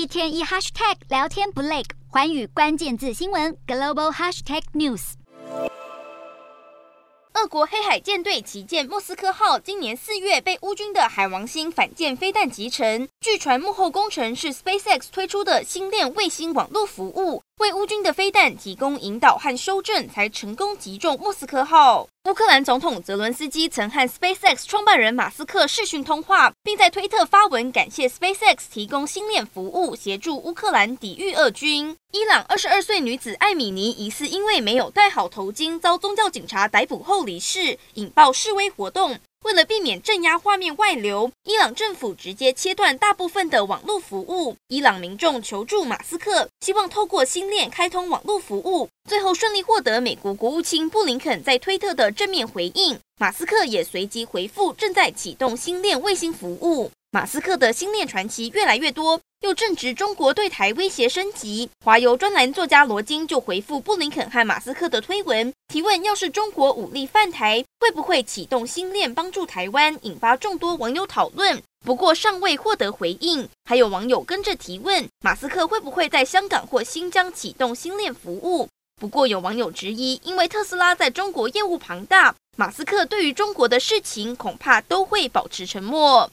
一天一 hashtag 聊天不累，寰宇关键字新闻 global hashtag news。俄国黑海舰队旗舰莫斯科号今年四月被乌军的海王星反舰飞弹击沉，据传幕后工程是 SpaceX 推出的星链卫星网络服务。为乌军的飞弹提供引导和修正，才成功击中莫斯科号。乌克兰总统泽伦斯基曾和 SpaceX 创办人马斯克视讯通话，并在推特发文感谢 SpaceX 提供星链服务，协助乌克兰抵御俄军。伊朗二十二岁女子艾米尼疑似因为没有戴好头巾，遭宗教警察逮捕后离世，引爆示威活动。为了避免镇压画面外流，伊朗政府直接切断大部分的网络服务。伊朗民众求助马斯克，希望透过星链开通网络服务，最后顺利获得美国国务卿布林肯在推特的正面回应。马斯克也随即回复，正在启动星链卫星服务。马斯克的星链传奇越来越多。又正值中国对台威胁升级，华邮专栏作家罗金就回复布林肯和马斯克的推文，提问：要是中国武力犯台，会不会启动星链帮助台湾？引发众多网友讨论，不过尚未获得回应。还有网友跟着提问：马斯克会不会在香港或新疆启动星链服务？不过有网友质疑，因为特斯拉在中国业务庞大，马斯克对于中国的事情恐怕都会保持沉默。